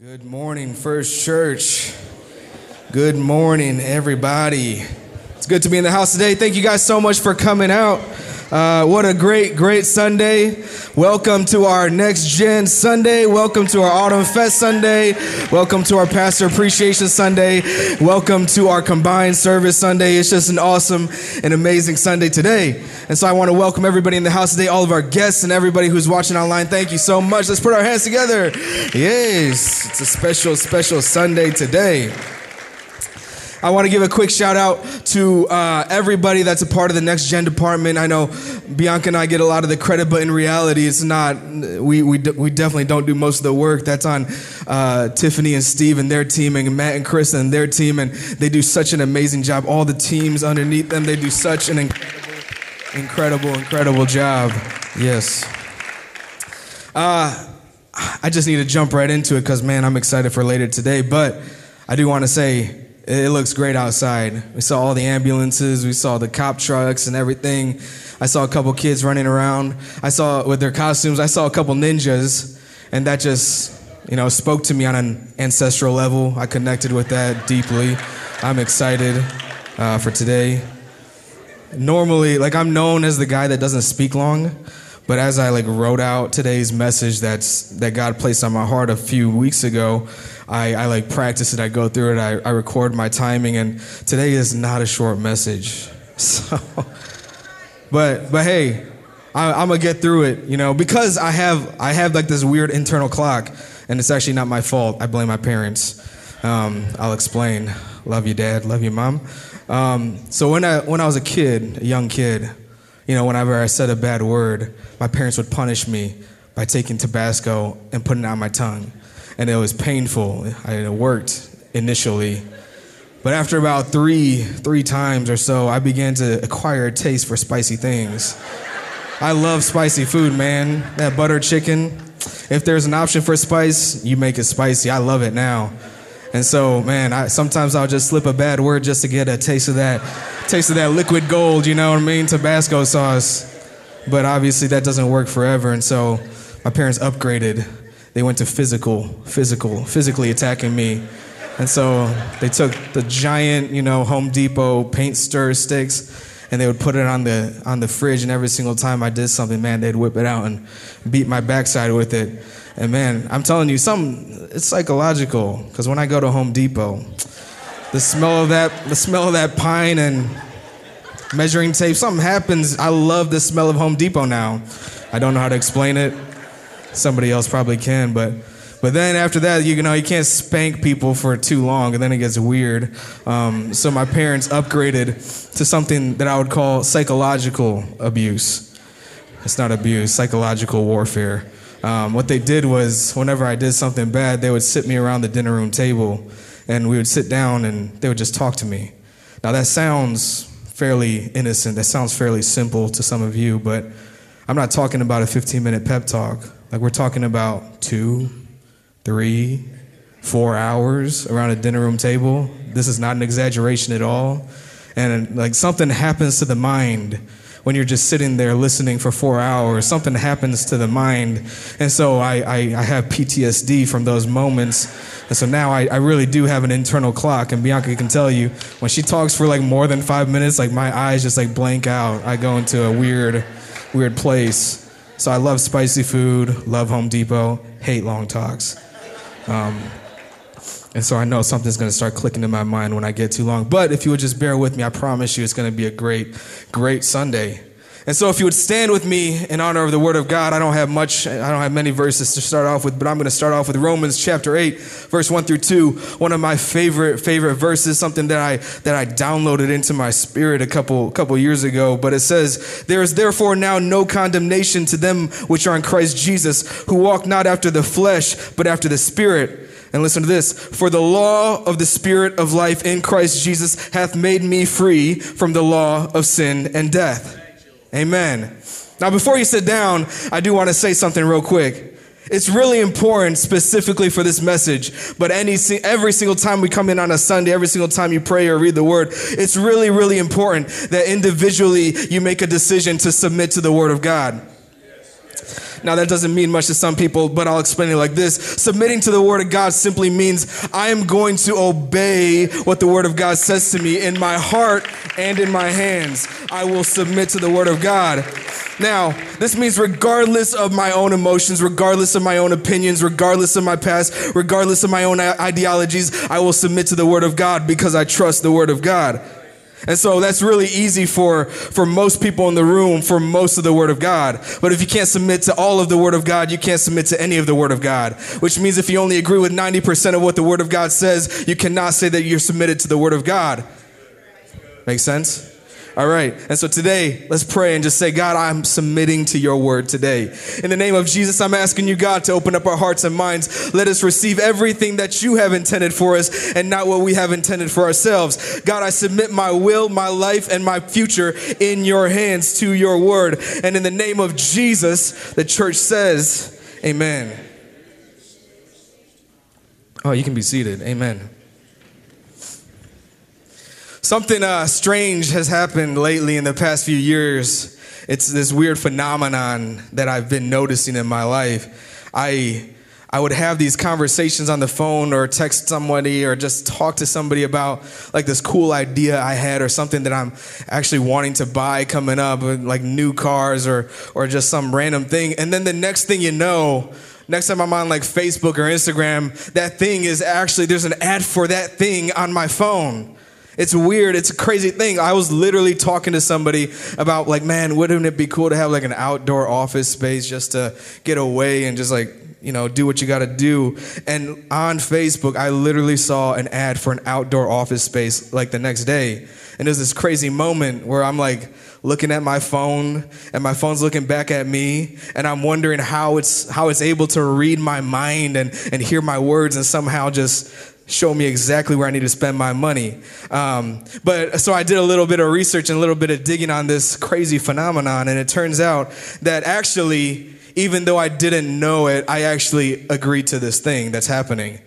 Good morning, First Church. Good morning, everybody. It's good to be in the house today. Thank you guys so much for coming out. Uh, what a great, great Sunday. Welcome to our Next Gen Sunday. Welcome to our Autumn Fest Sunday. Welcome to our Pastor Appreciation Sunday. Welcome to our Combined Service Sunday. It's just an awesome and amazing Sunday today. And so I want to welcome everybody in the house today, all of our guests and everybody who's watching online. Thank you so much. Let's put our hands together. Yes, it's a special, special Sunday today. I want to give a quick shout out to uh, everybody that's a part of the Next Gen department. I know Bianca and I get a lot of the credit, but in reality, it's not. We, we, we definitely don't do most of the work. That's on uh, Tiffany and Steve and their team, and Matt and Chris and their team, and they do such an amazing job. All the teams underneath them, they do such an incredible, incredible, incredible job. Yes. Uh, I just need to jump right into it because, man, I'm excited for later today. But I do want to say, it looks great outside. We saw all the ambulances, we saw the cop trucks and everything. I saw a couple kids running around. I saw with their costumes, I saw a couple ninjas, and that just, you know, spoke to me on an ancestral level. I connected with that deeply. I'm excited uh, for today. Normally, like I'm known as the guy that doesn't speak long, but as I like wrote out today's message that's that God placed on my heart a few weeks ago, I, I like practice it, I go through it, I, I record my timing, and today is not a short message. So, but but hey, I, I'm gonna get through it, you know, because I have I have like this weird internal clock, and it's actually not my fault. I blame my parents. Um, I'll explain. Love you, dad. Love you, mom. Um, so when I when I was a kid, a young kid, you know, whenever I said a bad word, my parents would punish me by taking Tabasco and putting it on my tongue and it was painful. It worked initially, but after about three three times or so, I began to acquire a taste for spicy things. I love spicy food, man. That butter chicken. If there's an option for spice, you make it spicy. I love it now. And so, man, I, sometimes I'll just slip a bad word just to get a taste of that, taste of that liquid gold. You know what I mean? Tabasco sauce. But obviously, that doesn't work forever. And so, my parents upgraded they went to physical, physical, physically attacking me. And so they took the giant, you know, Home Depot paint stir sticks and they would put it on the on the fridge and every single time I did something, man, they'd whip it out and beat my backside with it. And man, I'm telling you, some it's psychological because when I go to Home Depot, the smell of that the smell of that pine and measuring tape, something happens. I love the smell of Home Depot now. I don't know how to explain it somebody else probably can, but but then after that, you know, you can't spank people for too long, and then it gets weird. Um, so my parents upgraded to something that I would call psychological abuse. It's not abuse, psychological warfare. Um, what they did was, whenever I did something bad, they would sit me around the dinner room table, and we would sit down, and they would just talk to me. Now that sounds fairly innocent. That sounds fairly simple to some of you, but I'm not talking about a 15 minute pep talk. Like we're talking about two, three, four hours around a dinner room table. This is not an exaggeration at all. And like something happens to the mind when you're just sitting there listening for four hours. Something happens to the mind. And so I, I, I have PTSD from those moments. And so now I, I really do have an internal clock. And Bianca can tell you, when she talks for like more than five minutes, like my eyes just like blank out. I go into a weird, weird place. So I love spicy food, love Home Depot, hate long talks. Um, and so I know something's going to start clicking in my mind when I get too long. But if you would just bear with me, I promise you it's going to be a great, great Sunday. And so, if you would stand with me in honor of the Word of God, I don't have much, I don't have many verses to start off with, but I'm going to start off with Romans chapter 8, verse 1 through 2. One of my favorite, favorite verses, something that I, that I downloaded into my spirit a couple, couple years ago. But it says, There is therefore now no condemnation to them which are in Christ Jesus, who walk not after the flesh, but after the Spirit. And listen to this For the law of the Spirit of life in Christ Jesus hath made me free from the law of sin and death. Amen. Now, before you sit down, I do want to say something real quick. It's really important specifically for this message, but any every single time we come in on a Sunday, every single time you pray or read the word, it's really really important that individually you make a decision to submit to the word of God. Now, that doesn't mean much to some people, but I'll explain it like this Submitting to the Word of God simply means I am going to obey what the Word of God says to me in my heart and in my hands. I will submit to the Word of God. Now, this means regardless of my own emotions, regardless of my own opinions, regardless of my past, regardless of my own ideologies, I will submit to the Word of God because I trust the Word of God. And so that's really easy for, for most people in the room for most of the Word of God. But if you can't submit to all of the Word of God, you can't submit to any of the Word of God. Which means if you only agree with 90% of what the Word of God says, you cannot say that you're submitted to the Word of God. Make sense? All right. And so today, let's pray and just say, God, I'm submitting to your word today. In the name of Jesus, I'm asking you, God, to open up our hearts and minds. Let us receive everything that you have intended for us and not what we have intended for ourselves. God, I submit my will, my life, and my future in your hands to your word. And in the name of Jesus, the church says, Amen. Oh, you can be seated. Amen. Something uh, strange has happened lately in the past few years. It's this weird phenomenon that I've been noticing in my life. I I would have these conversations on the phone or text somebody or just talk to somebody about like this cool idea I had or something that I'm actually wanting to buy coming up, like new cars or or just some random thing. And then the next thing you know, next time I'm on like Facebook or Instagram, that thing is actually there's an ad for that thing on my phone. It's weird. It's a crazy thing. I was literally talking to somebody about like, man, wouldn't it be cool to have like an outdoor office space just to get away and just like, you know, do what you got to do. And on Facebook, I literally saw an ad for an outdoor office space like the next day. And there's this crazy moment where I'm like looking at my phone and my phone's looking back at me and I'm wondering how it's how it's able to read my mind and, and hear my words and somehow just show me exactly where I need to spend my money. Um, but so I did a little bit of research and a little bit of digging on this crazy phenomenon, and it turns out that actually, even though I didn't know it, I actually agreed to this thing that's happening.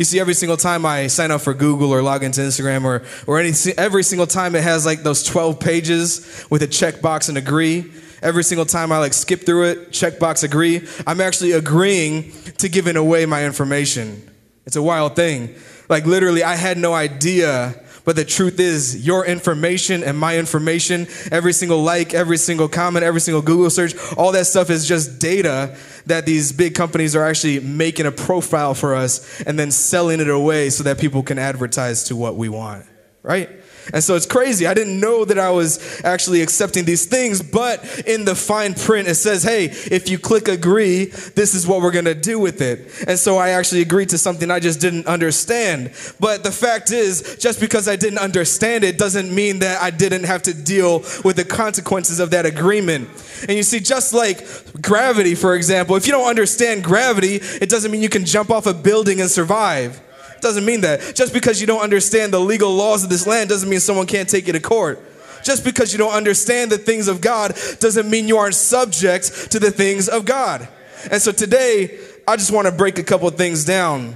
You see, every single time I sign up for Google or log into Instagram or, or any, every single time it has like those 12 pages with a checkbox and agree. Every single time I like skip through it, checkbox agree. I'm actually agreeing to giving away my information. It's a wild thing. Like literally, I had no idea. But the truth is, your information and my information, every single like, every single comment, every single Google search, all that stuff is just data that these big companies are actually making a profile for us and then selling it away so that people can advertise to what we want, right? And so it's crazy. I didn't know that I was actually accepting these things, but in the fine print, it says, hey, if you click agree, this is what we're going to do with it. And so I actually agreed to something I just didn't understand. But the fact is, just because I didn't understand it doesn't mean that I didn't have to deal with the consequences of that agreement. And you see, just like gravity, for example, if you don't understand gravity, it doesn't mean you can jump off a building and survive doesn't mean that. Just because you don't understand the legal laws of this land doesn't mean someone can't take you to court. Just because you don't understand the things of God doesn't mean you aren't subject to the things of God. And so today, I just want to break a couple things down.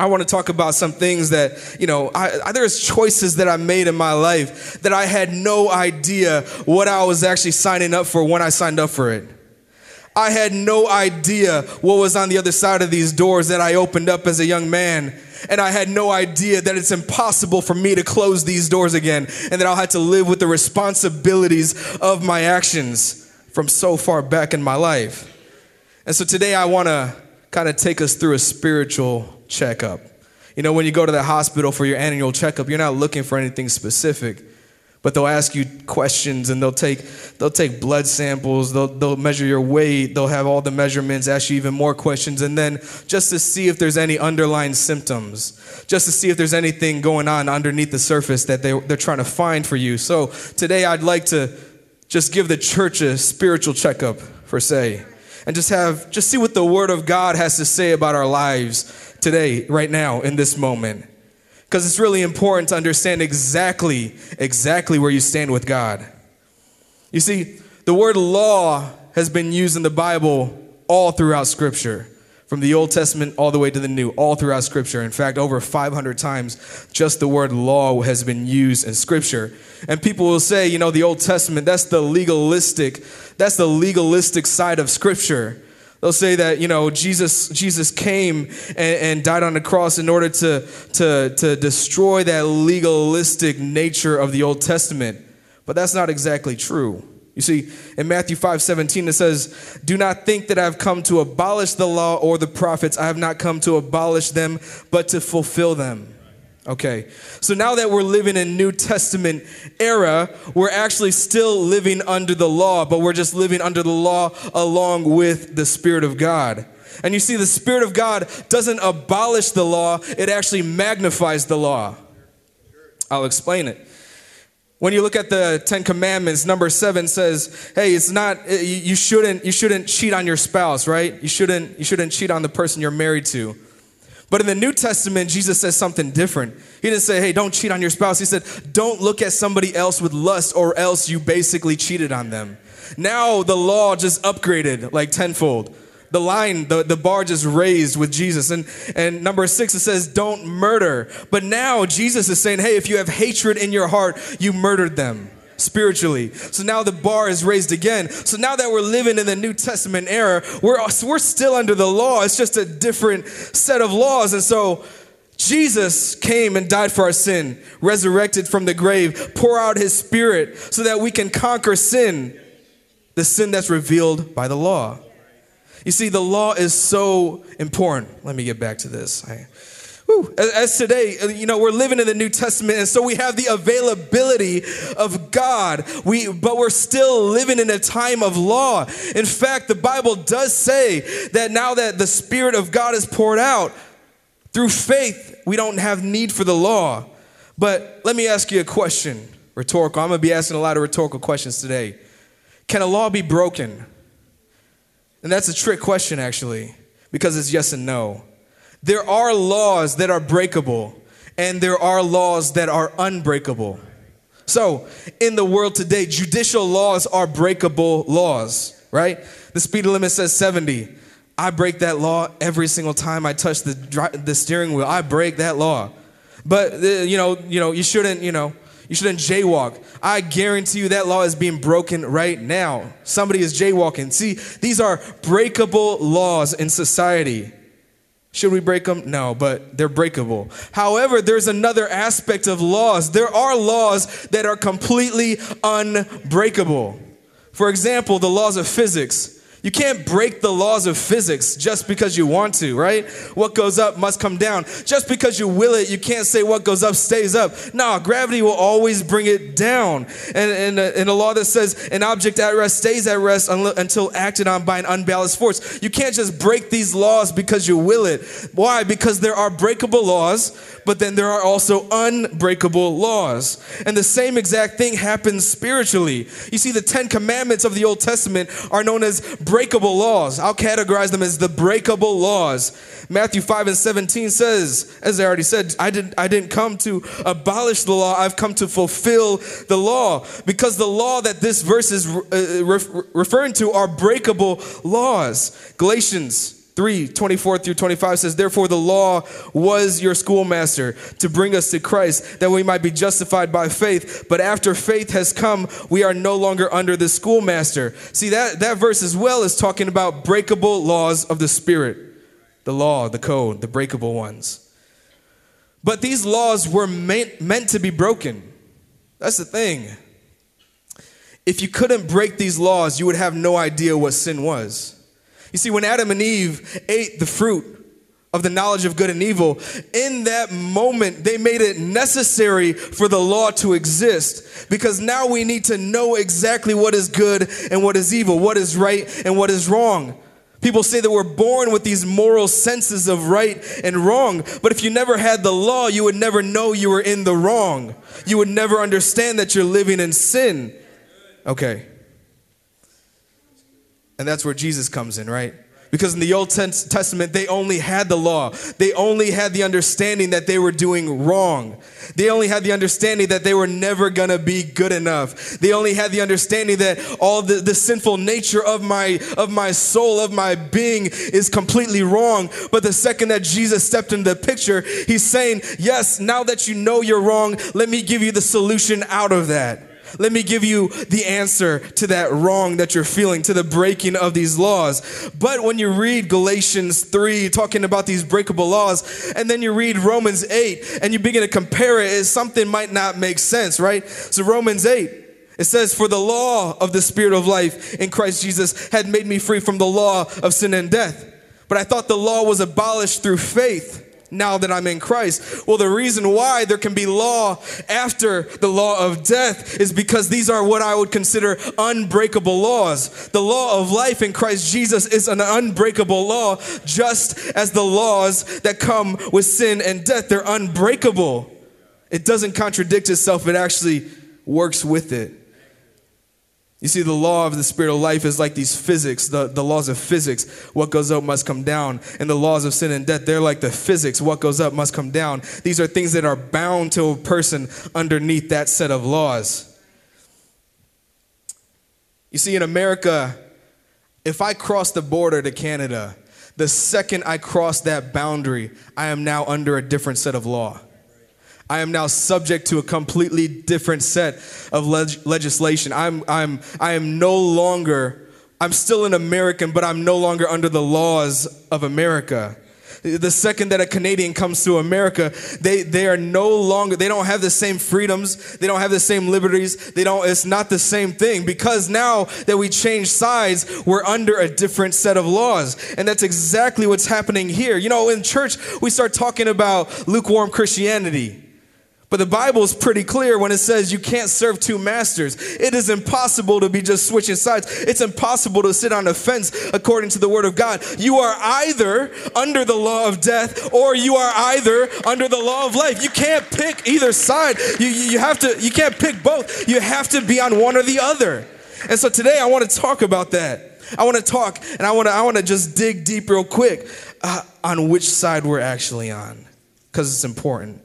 I want to talk about some things that, you know, I, I, there's choices that I made in my life that I had no idea what I was actually signing up for when I signed up for it. I had no idea what was on the other side of these doors that I opened up as a young man and I had no idea that it's impossible for me to close these doors again and that I'll have to live with the responsibilities of my actions from so far back in my life. And so today I want to kind of take us through a spiritual checkup. You know, when you go to the hospital for your annual checkup, you're not looking for anything specific but they'll ask you questions and they'll take they'll take blood samples. They'll, they'll measure your weight. They'll have all the measurements ask you even more questions. And then just to see if there's any underlying symptoms just to see if there's anything going on underneath the surface that they, they're trying to find for you. So today i'd like to just give the church a spiritual checkup for say and just have just see what the word of god has to say about our lives today right now in this moment because it's really important to understand exactly, exactly where you stand with God. You see, the word law has been used in the Bible all throughout Scripture, from the Old Testament all the way to the New, all throughout Scripture. In fact, over 500 times, just the word law has been used in Scripture. And people will say, you know, the Old Testament, that's the legalistic, that's the legalistic side of Scripture. They'll say that, you know, Jesus, Jesus came and, and, died on the cross in order to, to, to destroy that legalistic nature of the Old Testament. But that's not exactly true. You see, in Matthew 5 17, it says, Do not think that I've come to abolish the law or the prophets. I have not come to abolish them, but to fulfill them. Okay, so now that we're living in New Testament era, we're actually still living under the law, but we're just living under the law along with the Spirit of God. And you see, the Spirit of God doesn't abolish the law, it actually magnifies the law. I'll explain it. When you look at the Ten Commandments, number seven says, "Hey, it's not you shouldn't you shouldn't cheat on your spouse, right? You shouldn't you shouldn't cheat on the person you're married to." But in the New Testament, Jesus says something different. He didn't say, hey, don't cheat on your spouse. He said, don't look at somebody else with lust, or else you basically cheated on them. Now the law just upgraded like tenfold. The line, the, the bar just raised with Jesus. And, and number six, it says, don't murder. But now Jesus is saying, hey, if you have hatred in your heart, you murdered them spiritually. So now the bar is raised again. So now that we're living in the New Testament era, we're, we're still under the law. It's just a different set of laws. And so Jesus came and died for our sin, resurrected from the grave, pour out his spirit so that we can conquer sin, the sin that's revealed by the law. You see, the law is so important. Let me get back to this. I, Whew. As today, uh, you know, we're living in the New Testament, and so we have the availability of God. We, but we're still living in a time of law. In fact, the Bible does say that now that the Spirit of God is poured out through faith, we don't have need for the law. But let me ask you a question, rhetorical. I'm going to be asking a lot of rhetorical questions today. Can a law be broken? And that's a trick question, actually, because it's yes and no. There are laws that are breakable, and there are laws that are unbreakable. So, in the world today, judicial laws are breakable laws, right? The speed limit says 70. I break that law every single time I touch the, the steering wheel. I break that law. But, uh, you know, you know, you shouldn't, you know, you shouldn't jaywalk. I guarantee you that law is being broken right now. Somebody is jaywalking. See, these are breakable laws in society. Should we break them? No, but they're breakable. However, there's another aspect of laws. There are laws that are completely unbreakable. For example, the laws of physics. You can't break the laws of physics just because you want to, right? What goes up must come down. Just because you will it, you can't say what goes up stays up. No, gravity will always bring it down. And in a, in a law that says an object at rest stays at rest until acted on by an unbalanced force. You can't just break these laws because you will it. Why? Because there are breakable laws, but then there are also unbreakable laws. And the same exact thing happens spiritually. You see, the Ten Commandments of the Old Testament are known as breakable laws. I'll categorize them as the breakable laws. Matthew 5 and 17 says, as I already said, I didn't, I didn't come to abolish the law, I've come to fulfill the law. Because the law that this verse is uh, referring to are breakable laws. Galatians 3 24 through 25 says, Therefore, the law was your schoolmaster to bring us to Christ, that we might be justified by faith. But after faith has come, we are no longer under the schoolmaster. See, that, that verse as well is talking about breakable laws of the Spirit the law, the code, the breakable ones. But these laws were meant, meant to be broken. That's the thing. If you couldn't break these laws, you would have no idea what sin was. You see, when Adam and Eve ate the fruit of the knowledge of good and evil, in that moment, they made it necessary for the law to exist because now we need to know exactly what is good and what is evil, what is right and what is wrong. People say that we're born with these moral senses of right and wrong, but if you never had the law, you would never know you were in the wrong. You would never understand that you're living in sin. Okay. And that's where Jesus comes in, right? Because in the Old Testament, they only had the law. They only had the understanding that they were doing wrong. They only had the understanding that they were never going to be good enough. They only had the understanding that all the, the sinful nature of my, of my soul, of my being is completely wrong. But the second that Jesus stepped into the picture, he's saying, Yes, now that you know you're wrong, let me give you the solution out of that. Let me give you the answer to that wrong that you're feeling, to the breaking of these laws. But when you read Galatians 3, talking about these breakable laws, and then you read Romans 8, and you begin to compare it, something might not make sense, right? So, Romans 8, it says, For the law of the Spirit of life in Christ Jesus had made me free from the law of sin and death. But I thought the law was abolished through faith now that I'm in Christ. Well, the reason why there can be law after the law of death is because these are what I would consider unbreakable laws. The law of life in Christ Jesus is an unbreakable law, just as the laws that come with sin and death, they're unbreakable. It doesn't contradict itself, it actually works with it. You see, the law of the spirit of life is like these physics, the, the laws of physics. What goes up must come down. And the laws of sin and death, they're like the physics. What goes up must come down. These are things that are bound to a person underneath that set of laws. You see, in America, if I cross the border to Canada, the second I cross that boundary, I am now under a different set of law. I am now subject to a completely different set of leg- legislation. I'm, I'm, I am no longer, I'm still an American, but I'm no longer under the laws of America. The second that a Canadian comes to America, they, they are no longer, they don't have the same freedoms, they don't have the same liberties, they don't, it's not the same thing because now that we change sides, we're under a different set of laws. And that's exactly what's happening here. You know, in church, we start talking about lukewarm Christianity. But the Bible is pretty clear when it says you can't serve two masters. It is impossible to be just switching sides. It's impossible to sit on a fence according to the word of God. You are either under the law of death or you are either under the law of life. You can't pick either side. You, you have to, you can't pick both. You have to be on one or the other. And so today I want to talk about that. I want to talk and I want to, I want to just dig deep real quick uh, on which side we're actually on because it's important.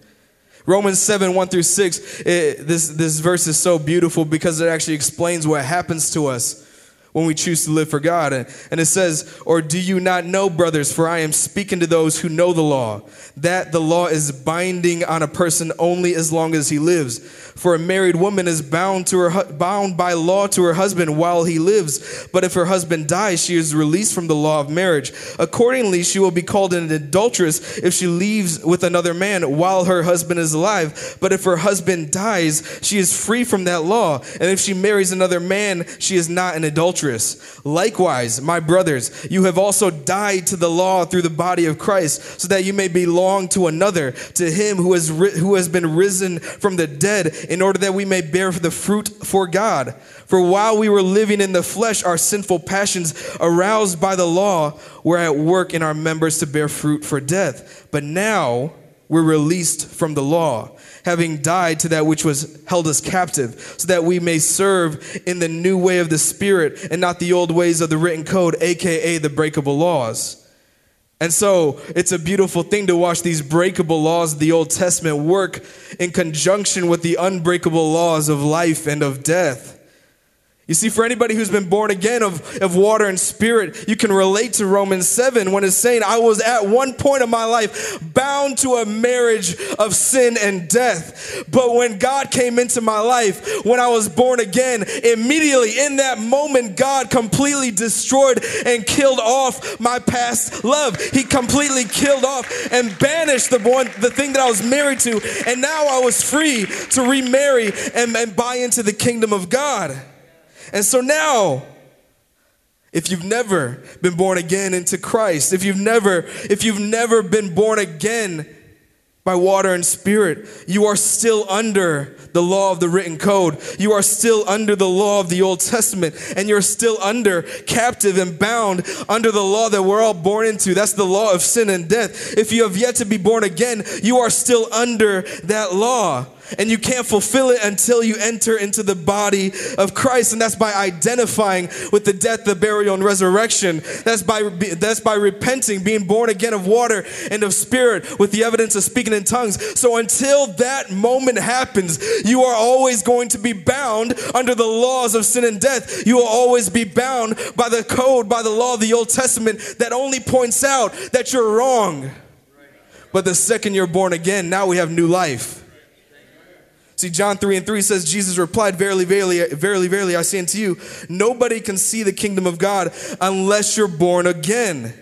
Romans 7, 1 through 6, it, this, this verse is so beautiful because it actually explains what happens to us when we choose to live for God. And, and it says, Or do you not know, brothers, for I am speaking to those who know the law, that the law is binding on a person only as long as he lives. For a married woman is bound to her bound by law to her husband while he lives, but if her husband dies, she is released from the law of marriage. Accordingly, she will be called an adulteress if she leaves with another man while her husband is alive. But if her husband dies, she is free from that law, and if she marries another man, she is not an adulteress. Likewise, my brothers, you have also died to the law through the body of Christ, so that you may belong to another, to him who has ri- who has been risen from the dead in order that we may bear the fruit for God. For while we were living in the flesh, our sinful passions, aroused by the law, were at work in our members to bear fruit for death. But now we're released from the law, having died to that which was held us captive, so that we may serve in the new way of the Spirit and not the old ways of the written code, aka the breakable laws. And so it's a beautiful thing to watch these breakable laws of the Old Testament work in conjunction with the unbreakable laws of life and of death. You see, for anybody who's been born again of, of water and spirit, you can relate to Romans 7 when it's saying, I was at one point of my life bound to a marriage of sin and death. But when God came into my life, when I was born again, immediately in that moment, God completely destroyed and killed off my past love. He completely killed off and banished the one, the thing that I was married to. And now I was free to remarry and, and buy into the kingdom of God. And so now, if you've never been born again into Christ, if you've never, if you've never been born again by water and spirit, you are still under the law of the written code. You are still under the law of the Old Testament, and you're still under captive and bound under the law that we're all born into. That's the law of sin and death. If you have yet to be born again, you are still under that law and you can't fulfill it until you enter into the body of Christ. And that's by identifying with the death the burial and resurrection. That's by that's by repenting being born again of water and of spirit with the evidence of speaking in tongues. So until that moment happens you are always going to be bound under the laws of sin and death. You will always be bound by the code by the law of the Old Testament that only points out that you're wrong. But the second you're born again now we have new life See, John 3 and 3 says, Jesus replied, Verily, verily, verily, verily, I say unto you, nobody can see the kingdom of God unless you're born again.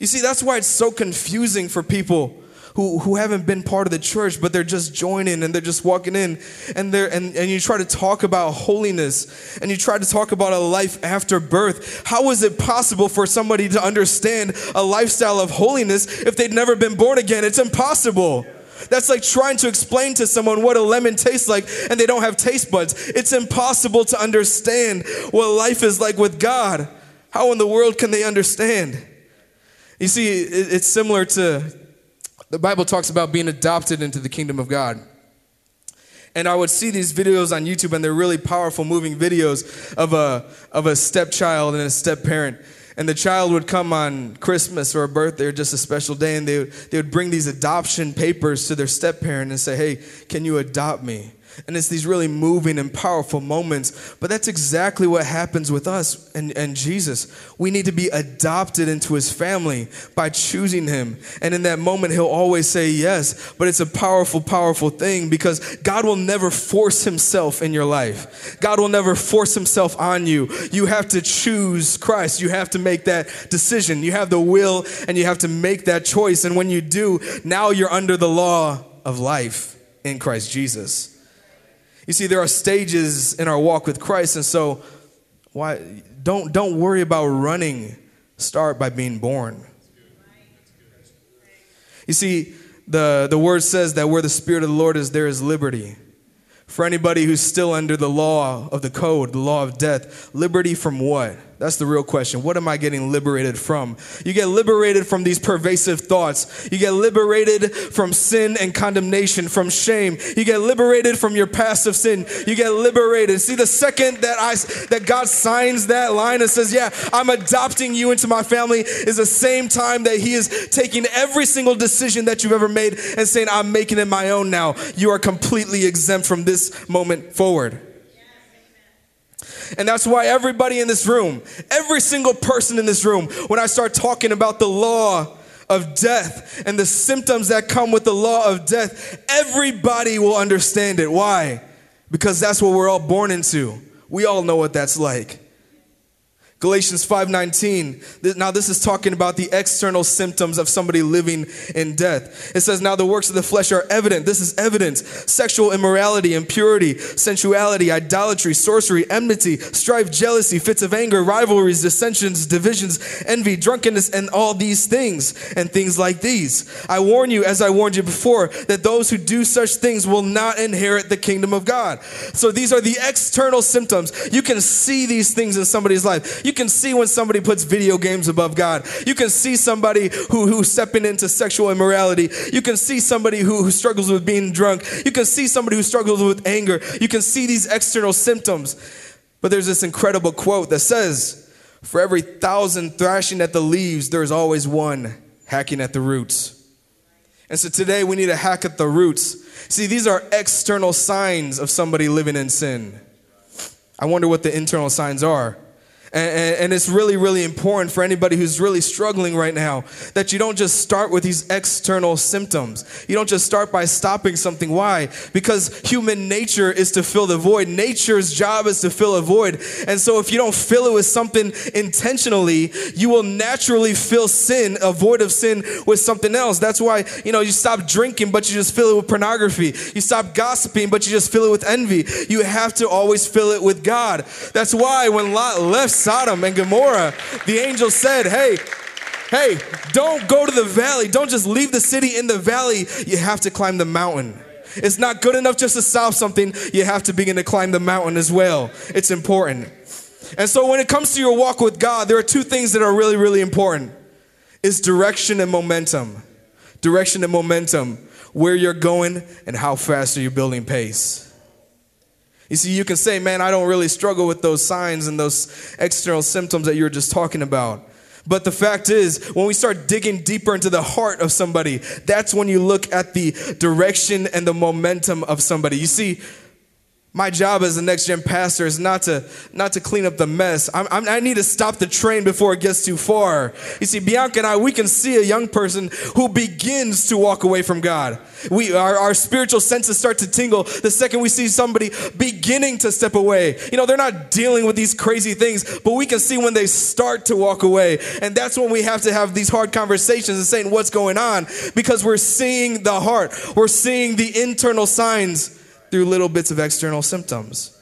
You see, that's why it's so confusing for people who, who haven't been part of the church, but they're just joining and they're just walking in and they're and, and you try to talk about holiness and you try to talk about a life after birth. How is it possible for somebody to understand a lifestyle of holiness if they'd never been born again? It's impossible. That's like trying to explain to someone what a lemon tastes like and they don't have taste buds. It's impossible to understand what life is like with God. How in the world can they understand? You see, it's similar to the Bible talks about being adopted into the kingdom of God. And I would see these videos on YouTube, and they're really powerful, moving videos of a, of a stepchild and a step parent. And the child would come on Christmas or a birthday or just a special day, and they would, they would bring these adoption papers to their step parent and say, Hey, can you adopt me? And it's these really moving and powerful moments. But that's exactly what happens with us and, and Jesus. We need to be adopted into his family by choosing him. And in that moment, he'll always say yes. But it's a powerful, powerful thing because God will never force himself in your life. God will never force himself on you. You have to choose Christ. You have to make that decision. You have the will and you have to make that choice. And when you do, now you're under the law of life in Christ Jesus. You see, there are stages in our walk with Christ, and so why don't don't worry about running. Start by being born. You see, the, the word says that where the Spirit of the Lord is, there is liberty. For anybody who's still under the law of the code, the law of death, liberty from what? That's the real question. What am I getting liberated from? You get liberated from these pervasive thoughts. You get liberated from sin and condemnation, from shame. You get liberated from your past of sin. You get liberated. See, the second that I that God signs that line and says, "Yeah, I'm adopting you into my family," is the same time that He is taking every single decision that you've ever made and saying, "I'm making it my own now." You are completely exempt from this moment forward. And that's why everybody in this room, every single person in this room, when I start talking about the law of death and the symptoms that come with the law of death, everybody will understand it. Why? Because that's what we're all born into. We all know what that's like. Galatians 5:19. Now this is talking about the external symptoms of somebody living in death. It says now the works of the flesh are evident. This is evidence. Sexual immorality, impurity, sensuality, idolatry, sorcery, enmity, strife, jealousy, fits of anger, rivalries, dissensions, divisions, envy, drunkenness and all these things and things like these. I warn you as I warned you before that those who do such things will not inherit the kingdom of God. So these are the external symptoms. You can see these things in somebody's life. You can see when somebody puts video games above God. You can see somebody who, who's stepping into sexual immorality. You can see somebody who, who struggles with being drunk. You can see somebody who struggles with anger. You can see these external symptoms. But there's this incredible quote that says, For every thousand thrashing at the leaves, there's always one hacking at the roots. And so today we need to hack at the roots. See, these are external signs of somebody living in sin. I wonder what the internal signs are. And, and, it's really, really important for anybody who's really struggling right now that you don't just start with these external symptoms. You don't just start by stopping something. Why? Because human nature is to fill the void. Nature's job is to fill a void. And so if you don't fill it with something intentionally, you will naturally fill sin, a void of sin, with something else. That's why, you know, you stop drinking, but you just fill it with pornography. You stop gossiping, but you just fill it with envy. You have to always fill it with God. That's why when Lot left Sodom and Gomorrah, the angel said, Hey, hey, don't go to the valley. Don't just leave the city in the valley. You have to climb the mountain. It's not good enough just to solve something, you have to begin to climb the mountain as well. It's important. And so when it comes to your walk with God, there are two things that are really, really important. Is direction and momentum. Direction and momentum. Where you're going and how fast are you building pace. You see, you can say, man, I don't really struggle with those signs and those external symptoms that you were just talking about. But the fact is, when we start digging deeper into the heart of somebody, that's when you look at the direction and the momentum of somebody. You see, My job as the next gen pastor is not to not to clean up the mess. I'm, I'm, i need to stop the train before it gets too far. You see, Bianca and I, we can see a young person who begins to walk away from God. We our, our spiritual senses start to tingle the second we see somebody beginning to step away. You know, they're not dealing with these crazy things, but we can see when they start to walk away, and that's when we have to have these hard conversations and saying what's going on because we're seeing the heart, we're seeing the internal signs through little bits of external symptoms.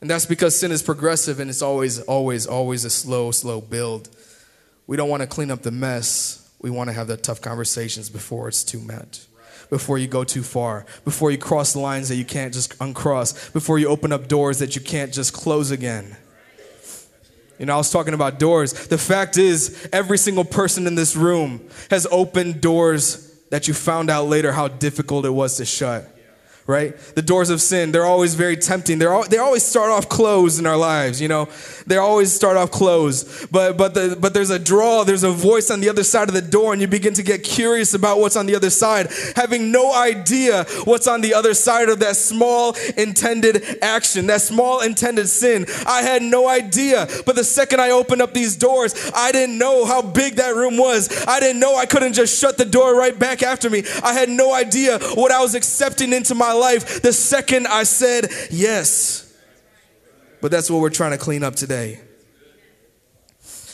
And that's because sin is progressive and it's always, always, always a slow, slow build. We don't want to clean up the mess. We want to have the tough conversations before it's too much, before you go too far, before you cross lines that you can't just uncross, before you open up doors that you can't just close again. You know, I was talking about doors. The fact is, every single person in this room has opened doors that you found out later how difficult it was to shut right? The doors of sin, they're always very tempting. They're all, they always start off closed in our lives, you know. They always start off closed. But but the, but there's a draw, there's a voice on the other side of the door and you begin to get curious about what's on the other side, having no idea what's on the other side of that small intended action, that small intended sin. I had no idea. But the second I opened up these doors, I didn't know how big that room was. I didn't know I couldn't just shut the door right back after me. I had no idea what I was accepting into my my life the second I said yes. But that's what we're trying to clean up today.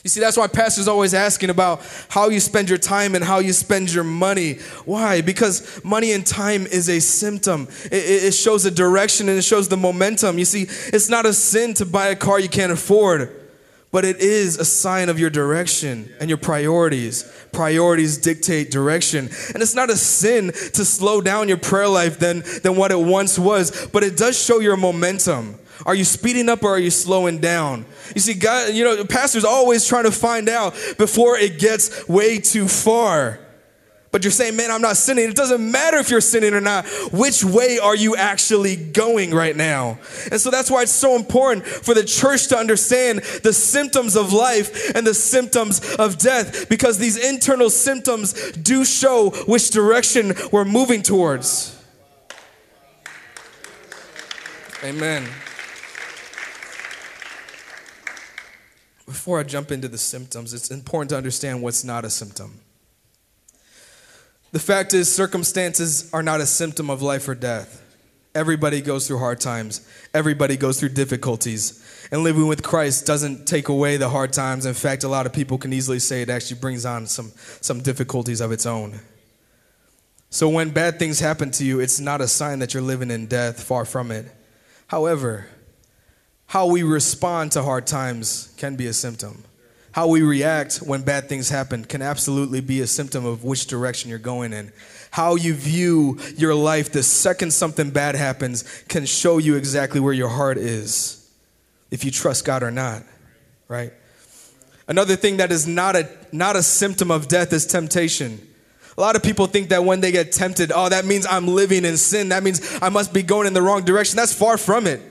You see, that's why pastors always asking about how you spend your time and how you spend your money. Why? Because money and time is a symptom. It, it, shows a direction and it shows the momentum. You see, it's not a sin to buy a car you can't afford but it is a sign of your direction and your priorities. Priorities dictate direction. And it's not a sin to slow down your prayer life than, than what it once was, but it does show your momentum. Are you speeding up or are you slowing down? You see, God, you know, pastors always trying to find out before it gets way too far. But you're saying, man, I'm not sinning. It doesn't matter if you're sinning or not. Which way are you actually going right now? And so that's why it's so important for the church to understand the symptoms of life and the symptoms of death because these internal symptoms do show which direction we're moving towards. Amen. Before I jump into the symptoms, it's important to understand what's not a symptom. The fact is, circumstances are not a symptom of life or death. Everybody goes through hard times, everybody goes through difficulties. And living with Christ doesn't take away the hard times. In fact, a lot of people can easily say it actually brings on some, some difficulties of its own. So when bad things happen to you, it's not a sign that you're living in death, far from it. However, how we respond to hard times can be a symptom how we react when bad things happen can absolutely be a symptom of which direction you're going in. How you view your life the second something bad happens can show you exactly where your heart is, if you trust God or not, right? Another thing that is not a, not a symptom of death is temptation. A lot of people think that when they get tempted, oh, that means I'm living in sin. That means I must be going in the wrong direction. That's far from it.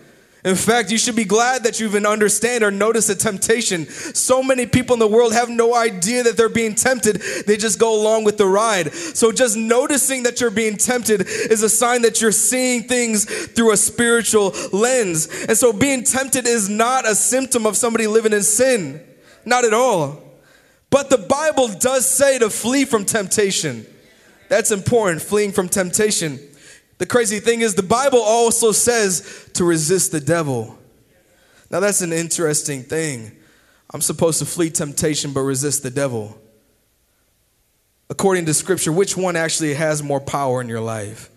In fact, you should be glad that you even understand or notice a temptation. So many people in the world have no idea that they're being tempted. They just go along with the ride. So just noticing that you're being tempted is a sign that you're seeing things through a spiritual lens. And so being tempted is not a symptom of somebody living in sin. Not at all. But the Bible does say to flee from temptation. That's important, fleeing from temptation. The crazy thing is, the Bible also says to resist the devil. Now, that's an interesting thing. I'm supposed to flee temptation but resist the devil. According to scripture, which one actually has more power in your life?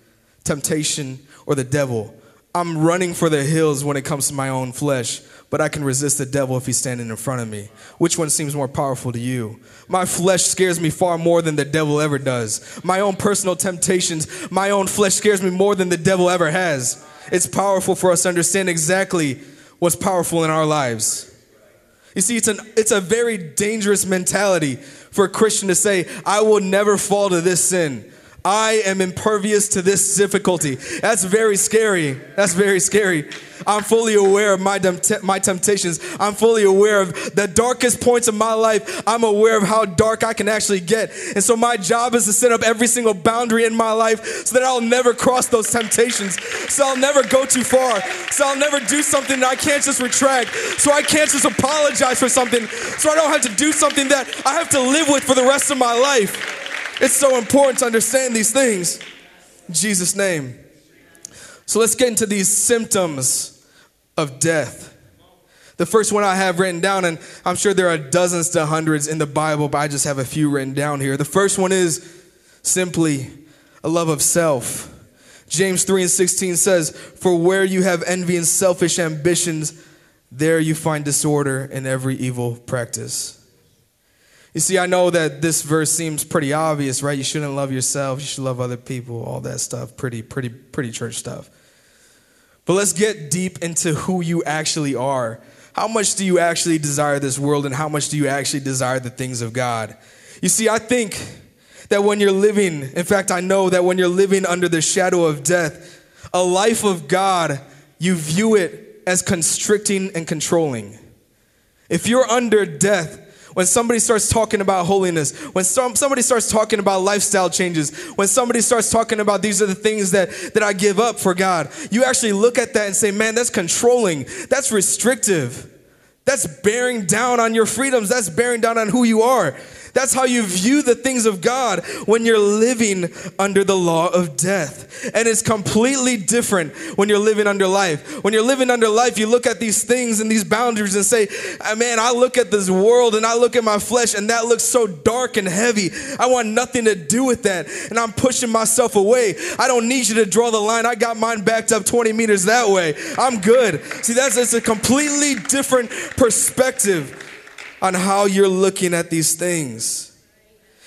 Temptation or the devil? I'm running for the hills when it comes to my own flesh, but I can resist the devil if he's standing in front of me. Which one seems more powerful to you? My flesh scares me far more than the devil ever does. My own personal temptations, my own flesh scares me more than the devil ever has. It's powerful for us to understand exactly what's powerful in our lives. You see, it's, an, it's a very dangerous mentality for a Christian to say, I will never fall to this sin. I am impervious to this difficulty. That's very scary. That's very scary. I'm fully aware of my, my temptations. I'm fully aware of the darkest points of my life. I'm aware of how dark I can actually get. And so my job is to set up every single boundary in my life so that I'll never cross those temptations. So I'll never go too far. So I'll never do something that I can't just retract. So I can't just apologize for something. So I don't have to do something that I have to live with for the rest of my life. It's so important to understand these things. In Jesus' name. So let's get into these symptoms of death. The first one I have written down, and I'm sure there are dozens to hundreds in the Bible, but I just have a few written down here. The first one is simply a love of self. James 3 and 16 says, For where you have envy and selfish ambitions, there you find disorder and every evil practice. You see, I know that this verse seems pretty obvious, right? You shouldn't love yourself, you should love other people, all that stuff, pretty, pretty, pretty church stuff. But let's get deep into who you actually are. How much do you actually desire this world, and how much do you actually desire the things of God? You see, I think that when you're living, in fact, I know that when you're living under the shadow of death, a life of God, you view it as constricting and controlling. If you're under death, when somebody starts talking about holiness, when some, somebody starts talking about lifestyle changes, when somebody starts talking about these are the things that, that I give up for God, you actually look at that and say, man, that's controlling, that's restrictive, that's bearing down on your freedoms, that's bearing down on who you are. That's how you view the things of God when you're living under the law of death. And it's completely different when you're living under life. When you're living under life, you look at these things and these boundaries and say, ah, Man, I look at this world and I look at my flesh and that looks so dark and heavy. I want nothing to do with that. And I'm pushing myself away. I don't need you to draw the line. I got mine backed up 20 meters that way. I'm good. See, that's it's a completely different perspective on how you're looking at these things.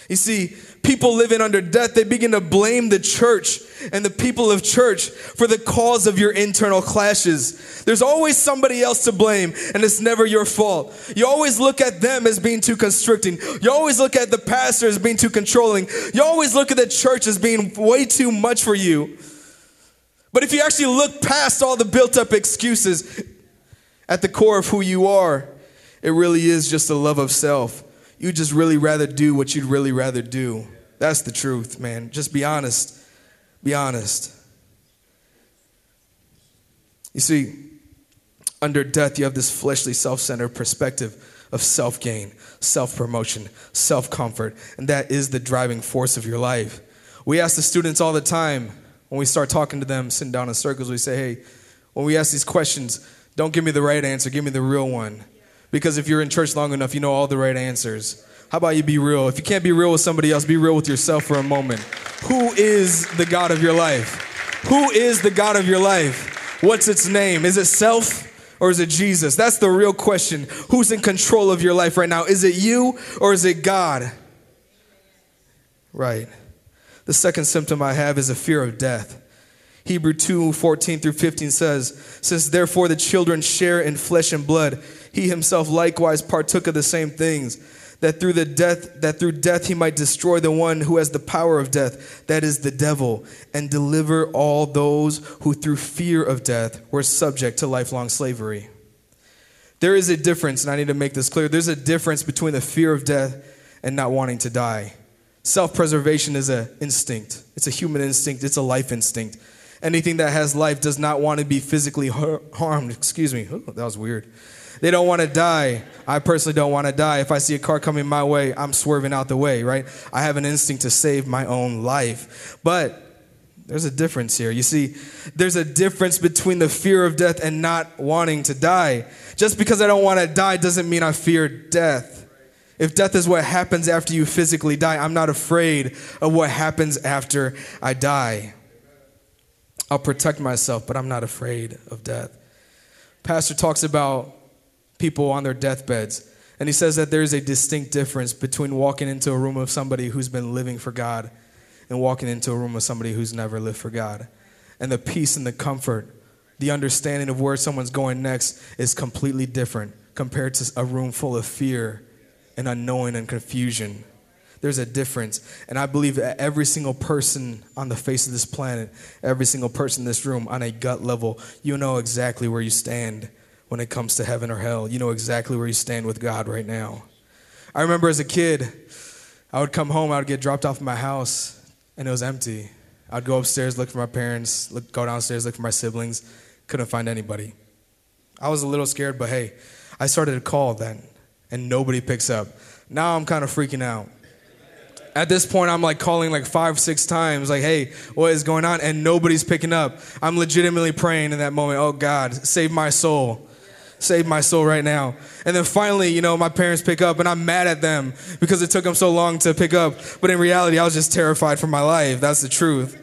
You see, people living under death, they begin to blame the church and the people of church for the cause of your internal clashes. There's always somebody else to blame, and it's never your fault. You always look at them as being too constricting. You always look at the pastor as being too controlling. You always look at the church as being way too much for you. But if you actually look past all the built up excuses at the core of who you are, it really is just a love of self. You just really rather do what you'd really rather do. That's the truth, man. Just be honest. Be honest. You see, under death, you have this fleshly, self centered perspective of self gain, self promotion, self comfort, and that is the driving force of your life. We ask the students all the time when we start talking to them, sitting down in circles, we say, hey, when we ask these questions, don't give me the right answer, give me the real one. Because if you're in church long enough, you know all the right answers. How about you be real? If you can't be real with somebody else, be real with yourself for a moment. Who is the God of your life? Who is the God of your life? What's its name? Is it self? or is it Jesus? That's the real question. Who's in control of your life right now? Is it you or is it God? Right. The second symptom I have is a fear of death. Hebrew 2 14 through 15 says, Since therefore the children share in flesh and blood, he himself likewise partook of the same things, that through the death that through death he might destroy the one who has the power of death, that is the devil, and deliver all those who through fear of death were subject to lifelong slavery. There is a difference, and I need to make this clear. There's a difference between the fear of death and not wanting to die. Self preservation is an instinct, it's a human instinct, it's a life instinct. Anything that has life does not want to be physically harmed. Excuse me. Ooh, that was weird. They don't want to die. I personally don't want to die. If I see a car coming my way, I'm swerving out the way, right? I have an instinct to save my own life. But there's a difference here. You see, there's a difference between the fear of death and not wanting to die. Just because I don't want to die doesn't mean I fear death. If death is what happens after you physically die, I'm not afraid of what happens after I die. I'll protect myself, but I'm not afraid of death. Pastor talks about people on their deathbeds. And he says that there's a distinct difference between walking into a room of somebody who's been living for God and walking into a room of somebody who's never lived for God. And the peace and the comfort, the understanding of where someone's going next is completely different compared to a room full of fear and unknowing and confusion. There's a difference. And I believe that every single person on the face of this planet, every single person in this room, on a gut level, you know exactly where you stand when it comes to heaven or hell. You know exactly where you stand with God right now. I remember as a kid, I would come home, I would get dropped off at my house, and it was empty. I'd go upstairs, look for my parents, look, go downstairs, look for my siblings. Couldn't find anybody. I was a little scared, but hey, I started to call then, and nobody picks up. Now I'm kind of freaking out. At this point, I'm like calling like five, six times, like, hey, what is going on? And nobody's picking up. I'm legitimately praying in that moment, oh God, save my soul save my soul right now. And then finally, you know, my parents pick up and I'm mad at them because it took them so long to pick up. But in reality, I was just terrified for my life. That's the truth.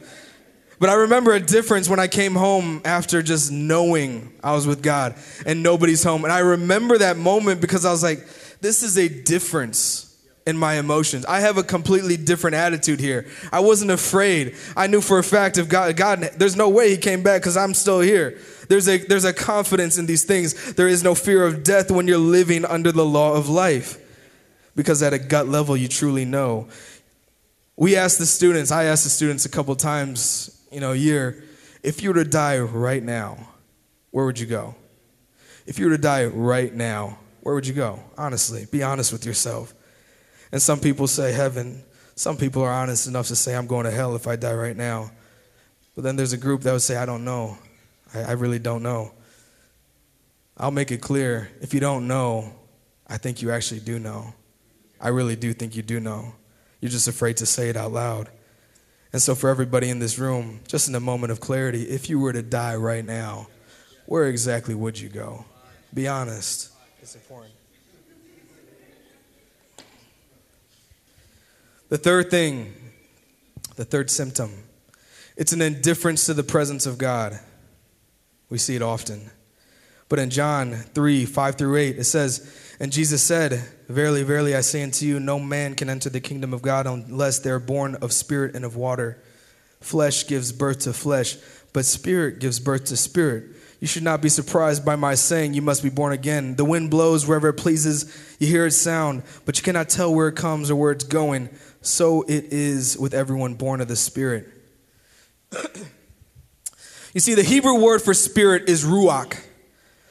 But I remember a difference when I came home after just knowing I was with God and nobody's home. And I remember that moment because I was like, this is a difference in my emotions. I have a completely different attitude here. I wasn't afraid. I knew for a fact if God, God there's no way he came back because I'm still here. There's a, there's a confidence in these things. There is no fear of death when you're living under the law of life because at a gut level, you truly know. We asked the students, I asked the students a couple times, you know, a year, if you were to die right now, where would you go? If you were to die right now, where would you go? Honestly, be honest with yourself. And some people say heaven. Some people are honest enough to say, I'm going to hell if I die right now. But then there's a group that would say, I don't know. I, I really don't know. I'll make it clear if you don't know, I think you actually do know. I really do think you do know. You're just afraid to say it out loud. And so, for everybody in this room, just in a moment of clarity, if you were to die right now, where exactly would you go? Be honest. It's important. The third thing, the third symptom, it's an indifference to the presence of God. We see it often. But in John 3 5 through 8, it says, And Jesus said, Verily, verily, I say unto you, no man can enter the kingdom of God unless they are born of spirit and of water. Flesh gives birth to flesh, but spirit gives birth to spirit. You should not be surprised by my saying, You must be born again. The wind blows wherever it pleases, you hear its sound, but you cannot tell where it comes or where it's going. So it is with everyone born of the Spirit. You see, the Hebrew word for spirit is ruach.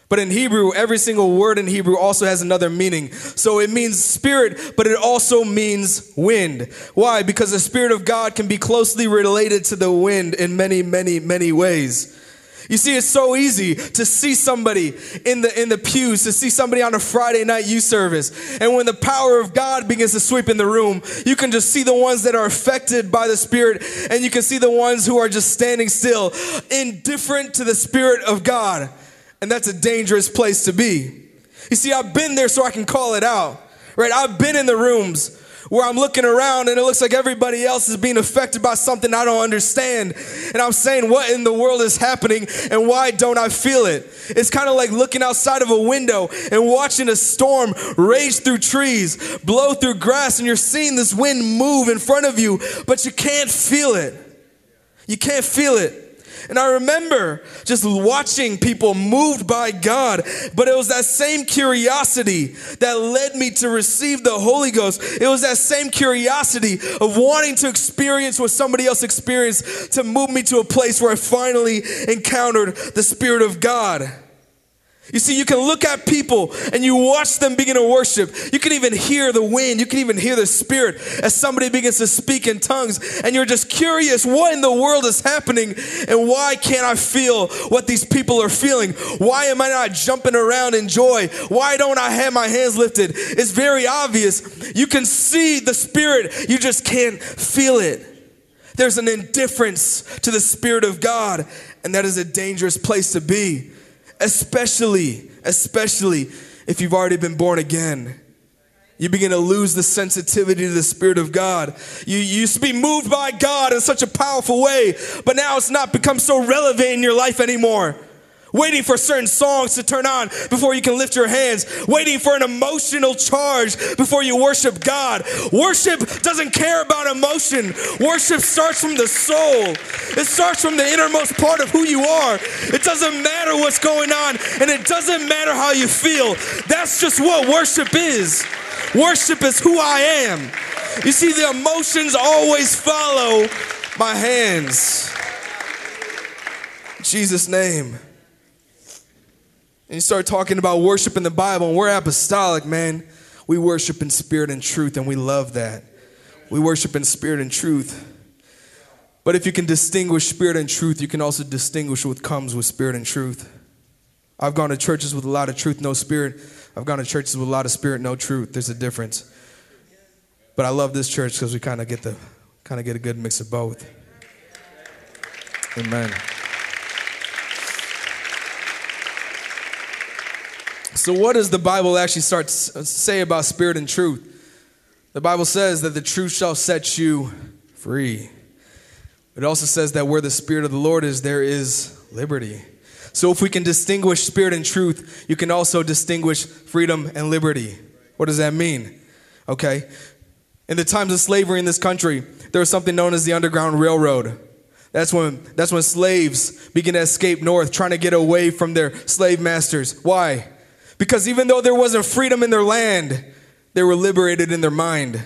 But in Hebrew, every single word in Hebrew also has another meaning. So it means spirit, but it also means wind. Why? Because the Spirit of God can be closely related to the wind in many, many, many ways. You see, it's so easy to see somebody in the in the pews, to see somebody on a Friday night youth service. And when the power of God begins to sweep in the room, you can just see the ones that are affected by the Spirit, and you can see the ones who are just standing still, indifferent to the Spirit of God. And that's a dangerous place to be. You see, I've been there so I can call it out. Right? I've been in the rooms where I'm looking around and it looks like everybody else is being affected by something I don't understand. And I'm saying, what in the world is happening and why don't I feel it? It's kind of like looking outside of a window and watching a storm rage through trees, blow through grass, and you're seeing this wind move in front of you, but you can't feel it. You can't feel it. And I remember just watching people moved by God, but it was that same curiosity that led me to receive the Holy Ghost. It was that same curiosity of wanting to experience what somebody else experienced to move me to a place where I finally encountered the Spirit of God. You see, you can look at people and you watch them begin to worship. You can even hear the wind. You can even hear the spirit as somebody begins to speak in tongues. And you're just curious what in the world is happening and why can't I feel what these people are feeling? Why am I not jumping around in joy? Why don't I have my hands lifted? It's very obvious. You can see the spirit, you just can't feel it. There's an indifference to the spirit of God, and that is a dangerous place to be especially, especially if you've already been born again. You begin to lose the sensitivity to the Spirit of God. You, you used to be moved by God in such a powerful way, but now it's not become so relevant in your life anymore waiting for certain songs to turn on before you can lift your hands, waiting for an emotional charge before you worship God. Worship doesn't care about emotion. Worship starts from the soul. It starts from the innermost part of who you are. It doesn't matter what's going on and it doesn't matter how you feel. That's just what worship is. Worship is who I am. You see, the emotions always follow my hands. In Jesus' name. And you start talking about worship in the Bible, and we're apostolic, man. We worship in spirit and truth, and we love that. We worship in spirit and truth. But if you can distinguish spirit and truth, you can also distinguish what comes with spirit and truth. I've gone to churches with a lot of truth, no spirit. I've gone to churches with a lot of spirit, no truth. There's a difference. But I love this church because we kind of get the kind of get a good mix of both. Amen. So, what does the Bible actually start to uh, say about spirit and truth? The Bible says that the truth shall set you free. It also says that where the Spirit of the Lord is, there is liberty. So, if we can distinguish spirit and truth, you can also distinguish freedom and liberty. What does that mean? Okay. In the times of slavery in this country, there was something known as the Underground Railroad. That's when, that's when slaves began to escape north, trying to get away from their slave masters. Why? Because even though there wasn't freedom in their land, they were liberated in their mind.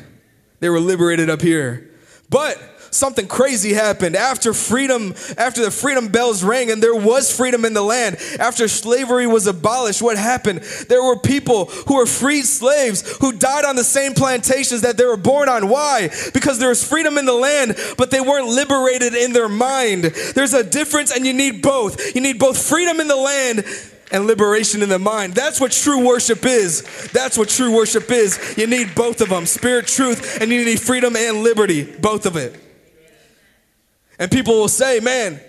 They were liberated up here. But something crazy happened. After freedom after the freedom bells rang and there was freedom in the land after slavery was abolished what happened? There were people who were freed slaves who died on the same plantations that they were born on. Why? Because there was freedom in the land but they weren't liberated in their mind. There's a difference and you need both. You need both freedom in the land and liberation in the mind. That's what true worship is. That's what true worship is. You need both of them spirit, truth, and you need freedom and liberty. Both of it. And people will say, man,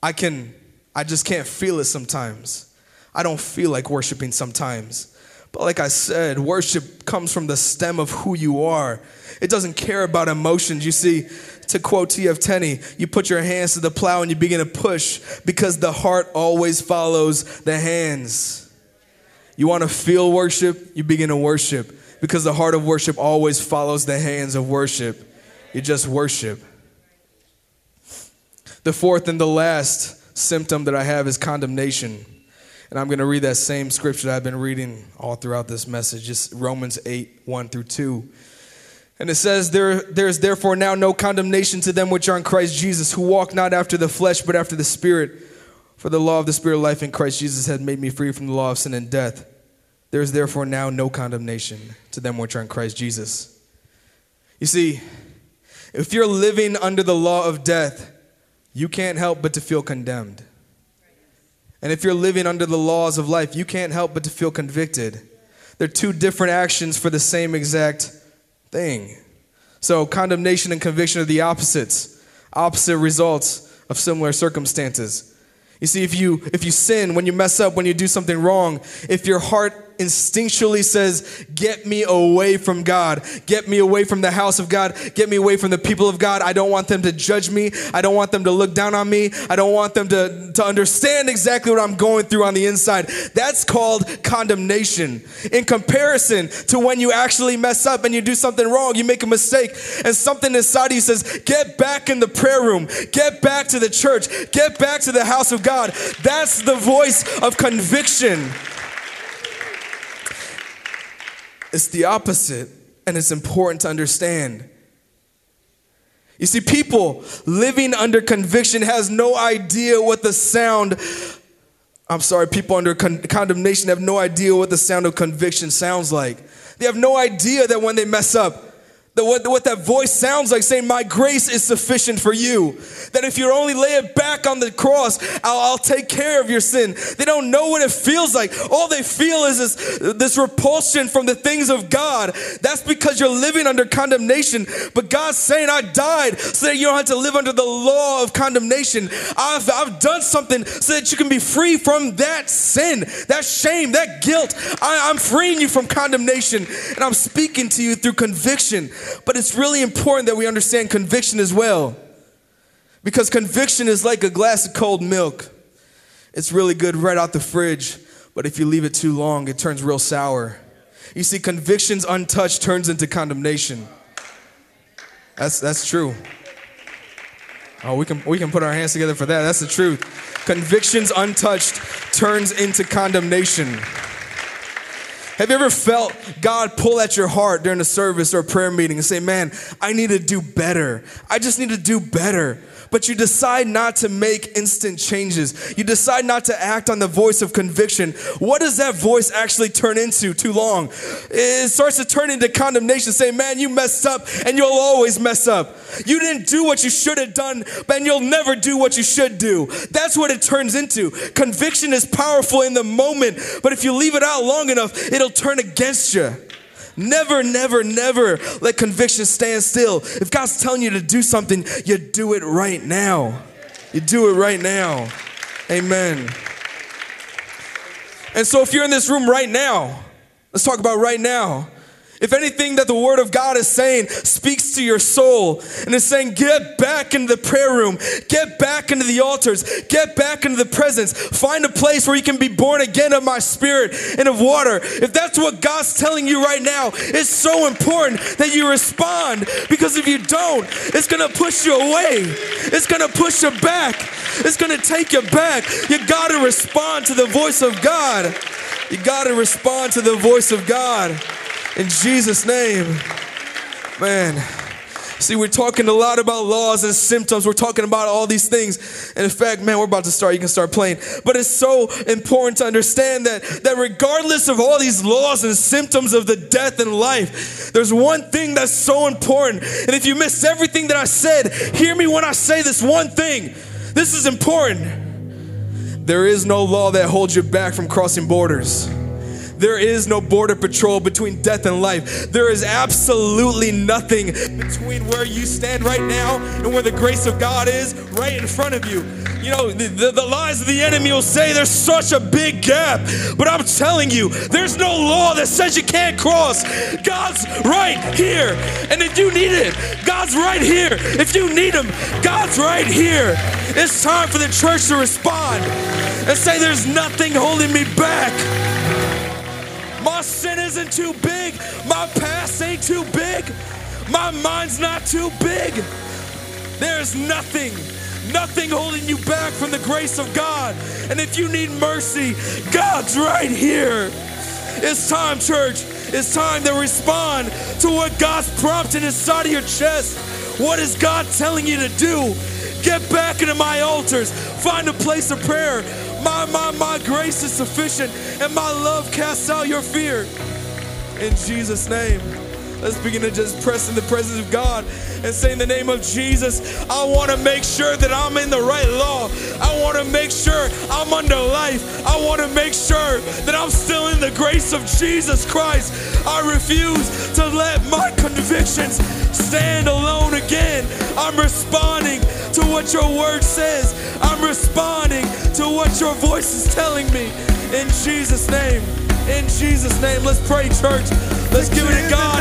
I can, I just can't feel it sometimes. I don't feel like worshiping sometimes. But like I said, worship comes from the stem of who you are. It doesn't care about emotions. You see, to quote T.F. Tenney, you put your hands to the plow and you begin to push because the heart always follows the hands. You want to feel worship, you begin to worship because the heart of worship always follows the hands of worship. You just worship. The fourth and the last symptom that I have is condemnation. And I'm going to read that same scripture that I've been reading all throughout this message, just Romans 8, 1 through 2. And it says, there, there is therefore now no condemnation to them which are in Christ Jesus, who walk not after the flesh, but after the Spirit. For the law of the Spirit of life in Christ Jesus had made me free from the law of sin and death. There is therefore now no condemnation to them which are in Christ Jesus. You see, if you're living under the law of death, you can't help but to feel condemned. And if you're living under the laws of life, you can't help but to feel convicted. They're two different actions for the same exact thing. So, condemnation and conviction are the opposites, opposite results of similar circumstances. You see, if you if you sin, when you mess up, when you do something wrong, if your heart instinctually says, Get me away from God. Get me away from the house of God. Get me away from the people of God. I don't want them to judge me. I don't want them to look down on me. I don't want them to, to understand exactly what I'm going through on the inside. That's called condemnation. In comparison to when you actually mess up and you do something wrong, you make a mistake, and something inside you says, Get back in the prayer room. Get back to the church. Get back to the house of God. That's the voice of conviction. It's the opposite, and it's important to understand. You see, people living under conviction has no idea what the sound, I'm sorry, people under con- condemnation have no idea what the sound of conviction sounds like. They have no idea that when they mess up, that what, what that voice sounds like saying, My grace is sufficient for you. That if you only lay it back on the cross, I'll, I'll, take care of your sin. They don't know what it feels like. All they feel is this, this repulsion from the things of God. That's because you're living under condemnation. But God's saying, I died so that you don't have to live under the law of condemnation. I've, I've done something so that you can be free from that sin, that shame, that guilt. I, I'm freeing you from condemnation, and I'm speaking to you through conviction. But it's really important that we understand conviction as well. Because conviction is like a glass of cold milk. It's really good right out the fridge, but if you leave it too long, it turns real sour. You see, convictions untouched turns into condemnation. That's, that's true. Oh, we can, we can put our hands together for that. That's the truth. Convictions untouched turns into condemnation. Have you ever felt God pull at your heart during a service or a prayer meeting and say, Man, I need to do better. I just need to do better but you decide not to make instant changes. You decide not to act on the voice of conviction. What does that voice actually turn into too long? It starts to turn into condemnation, saying, Man, you messed up and you'll always mess up. You didn't do what you should have done, and you'll never do what you should do. That's what it turns into. Conviction is powerful in the moment, but if you leave it out long enough, it'll turn against you. Never, never, never let conviction stand still. If God's telling you to do something, you do it right now. You do it right now. Amen. And so, if you're in this room right now, let's talk about right now. If anything that the Word of God is saying speaks to your soul and is saying, get back into the prayer room, get back into the altars, get back into the presence, find a place where you can be born again of my spirit and of water. If that's what God's telling you right now, it's so important that you respond because if you don't, it's gonna push you away, it's gonna push you back, it's gonna take you back. You gotta respond to the voice of God. You gotta respond to the voice of God. In Jesus' name. Man. See, we're talking a lot about laws and symptoms. We're talking about all these things. And in fact, man, we're about to start. You can start playing. But it's so important to understand that, that regardless of all these laws and symptoms of the death and life, there's one thing that's so important. And if you miss everything that I said, hear me when I say this one thing. This is important. There is no law that holds you back from crossing borders. There is no border patrol between death and life. There is absolutely nothing between where you stand right now and where the grace of God is right in front of you. You know, the, the, the lies of the enemy will say there's such a big gap, but I'm telling you, there's no law that says you can't cross. God's right here. And if you need it, God's right here. If you need Him, God's right here. It's time for the church to respond and say, There's nothing holding me back. My sin isn't too big. My past ain't too big. My mind's not too big. There's nothing, nothing holding you back from the grace of God. And if you need mercy, God's right here. It's time, church. It's time to respond to what God's prompting inside of your chest. What is God telling you to do? Get back into my altars. Find a place of prayer. My, my, my grace is sufficient, and my love casts out your fear. In Jesus' name. Let's begin to just press in the presence of God and say, In the name of Jesus, I want to make sure that I'm in the right law. I want to make sure I'm under life. I want to make sure that I'm still in the grace of Jesus Christ. I refuse to let my convictions stand alone again. I'm responding to what your word says, I'm responding to what your voice is telling me. In Jesus' name. In Jesus' name, let's pray, church. Let's give it to God